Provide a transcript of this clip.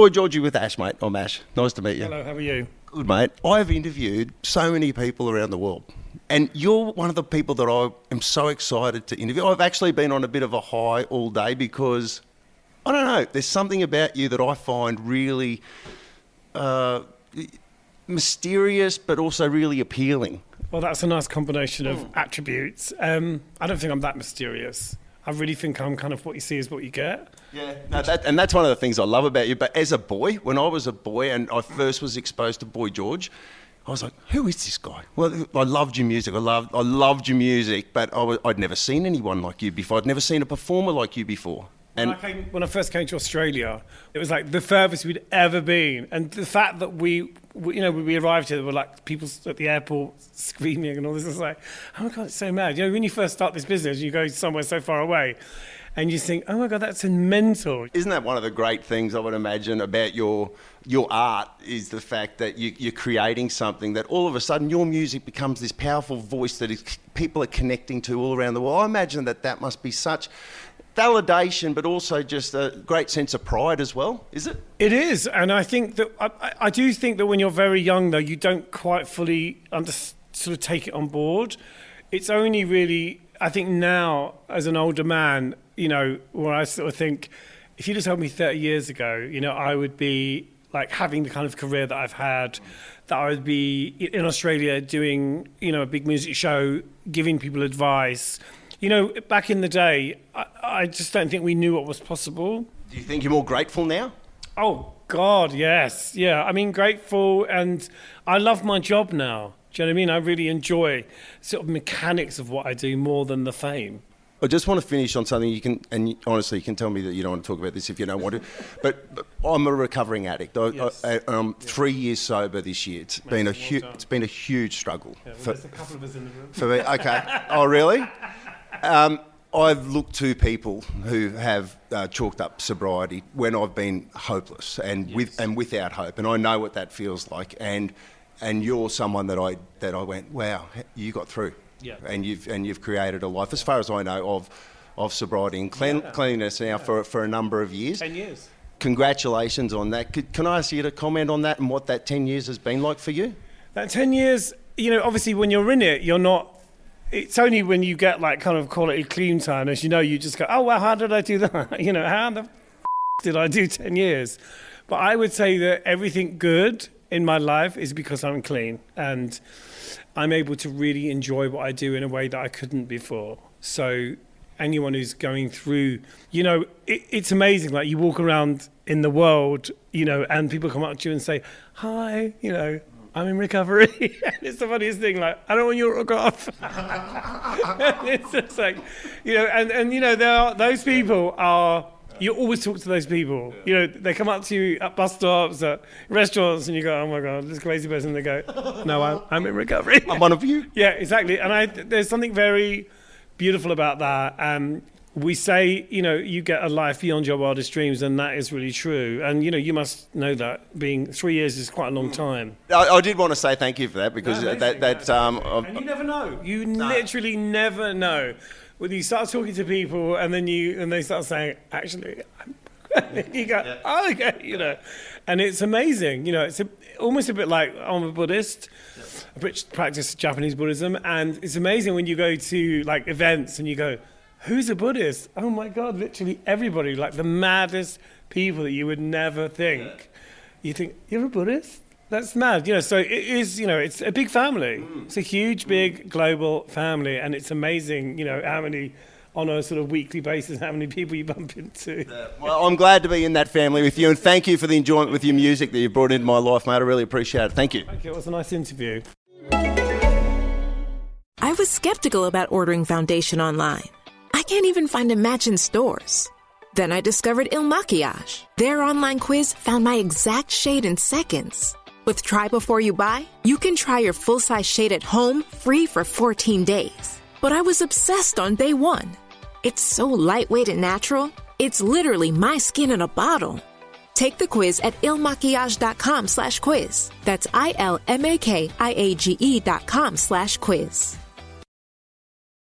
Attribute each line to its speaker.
Speaker 1: Boy Georgie with Ash, mate. I'm Ash. Nice to meet you.
Speaker 2: Hello, how are you?
Speaker 1: Good, mate. I've interviewed so many people around the world. And you're one of the people that I am so excited to interview. I've actually been on a bit of a high all day because, I don't know, there's something about you that I find really uh, mysterious but also really appealing.
Speaker 2: Well, that's a nice combination of attributes. Um, I don't think I'm that mysterious. I really think I'm kind of what you see is what you get.
Speaker 1: Yeah, no, that, and that's one of the things I love about you. But as a boy, when I was a boy and I first was exposed to Boy George, I was like, "Who is this guy?" Well, I loved your music. I loved, I loved your music, but I'd never seen anyone like you before. I'd never seen a performer like you before.
Speaker 2: When I, came, when I first came to Australia, it was like the furthest we'd ever been, and the fact that we, we you know, we arrived here, there were like people at the airport screaming and all this. It's like, oh my god, it's so mad. You know, when you first start this business, you go somewhere so far away, and you think, oh my god, that's a mental.
Speaker 1: isn't that one of the great things I would imagine about your your art is the fact that you, you're creating something that all of a sudden your music becomes this powerful voice that is, people are connecting to all around the world. I imagine that that must be such validation, but also just a great sense of pride as well. Is it?
Speaker 2: It is, and I think that I, I- do think that when you're very young, though, you don't quite fully under, sort of take it on board. It's only really, I think, now as an older man, you know, where I sort of think, if you just told me 30 years ago, you know, I would be like having the kind of career that I've had, that I would be in Australia doing, you know, a big music show, giving people advice. You know, back in the day, I, I just don't think we knew what was possible.
Speaker 1: Do you think you're more grateful now?
Speaker 2: Oh God, yes, yeah. I mean, grateful, and I love my job now. Do you know what I mean? I really enjoy sort of mechanics of what I do more than the fame.
Speaker 1: I just want to finish on something you can, and honestly, you can tell me that you don't want to talk about this if you don't want to. But, but I'm a recovering addict. I,
Speaker 2: Yes.
Speaker 1: I, I'm three years sober this year. It's been a
Speaker 2: well
Speaker 1: hu- it's been a huge struggle for,
Speaker 2: There's a couple of us in the room.
Speaker 1: for me. Okay. oh, really? Um, I've looked to people who have uh, chalked up sobriety when I've been hopeless and with and without hope, and I know what that feels like. And and you're someone that I that I went, wow, you got through,
Speaker 2: Yeah.
Speaker 1: and you've and you've created a life, as far as I know, of of sobriety and clean, cleanliness now for for a number of years.
Speaker 2: Ten years.
Speaker 1: Congratulations on that. Could, can I ask you to comment on that and what that ten years has been like for you?
Speaker 2: That ten years, you know, obviously when you're in it, you're not. It's only when you get like kind of quality clean time, as you know, you just go, oh well, how did I do that? You know, how the f- did I do ten years? But I would say that everything good in my life is because I'm clean and I'm able to really enjoy what I do in a way that I couldn't before. So anyone who's going through, you know, it, it's amazing. Like you walk around in the world, you know, and people come up to you and say, "Hi," you know. I'm in recovery. and it's the funniest thing. Like, I don't want you to your autograph. it's just like, you know, and, and you know, there are those people are. You always talk to those people. You know, they come up to you at bus stops, at restaurants, and you go, "Oh my god, this crazy person." They go, "No, I'm, I'm in recovery."
Speaker 1: I'm one of you.
Speaker 2: Yeah, exactly. And I, there's something very beautiful about that. Um, we say, you know, you get a life beyond your wildest dreams, and that is really true. And you know, you must know that being three years is quite a long time.
Speaker 1: I, I did want to say thank you for that because
Speaker 2: No,
Speaker 1: that that um,
Speaker 2: And you never know. You literally never know. When you start talking to people, and then you and they start saying, "Actually," I'm you go, "Oh, okay," you know, and it's amazing. You know, it's a, almost a bit like I'm a Buddhist. I pr- practice Japanese Buddhism, and it's amazing when you go to like events and you go, "Who's a Buddhist?" Oh my God! Literally everybody, like the maddest people that you would never think. You think you're a Buddhist? That's mad. You know, so it is. You know, it's a big family. Mm. It's a huge, mm. big global family, and it's amazing. You know how many on a sort of weekly basis, how many people you bump into.
Speaker 1: Well, I'm glad to be in that family with you, and thank you for the enjoyment with your music that you've brought into my life, mate. I really appreciate it. Thank you.
Speaker 2: Thank you. It was a nice interview.
Speaker 3: I was skeptical about ordering foundation online. Can't even find a match in stores. Then I discovered Il Makiage. Their online quiz found my exact shade in seconds. With Try Before You Buy, you can try your full size shade at home free for 14 days. But I was obsessed on day one. It's so lightweight and natural, it's literally my skin in a bottle. Take the quiz at ilmakiage.com slash quiz. That's I-L-M-A-K-I-A-G-E dot com slash quiz.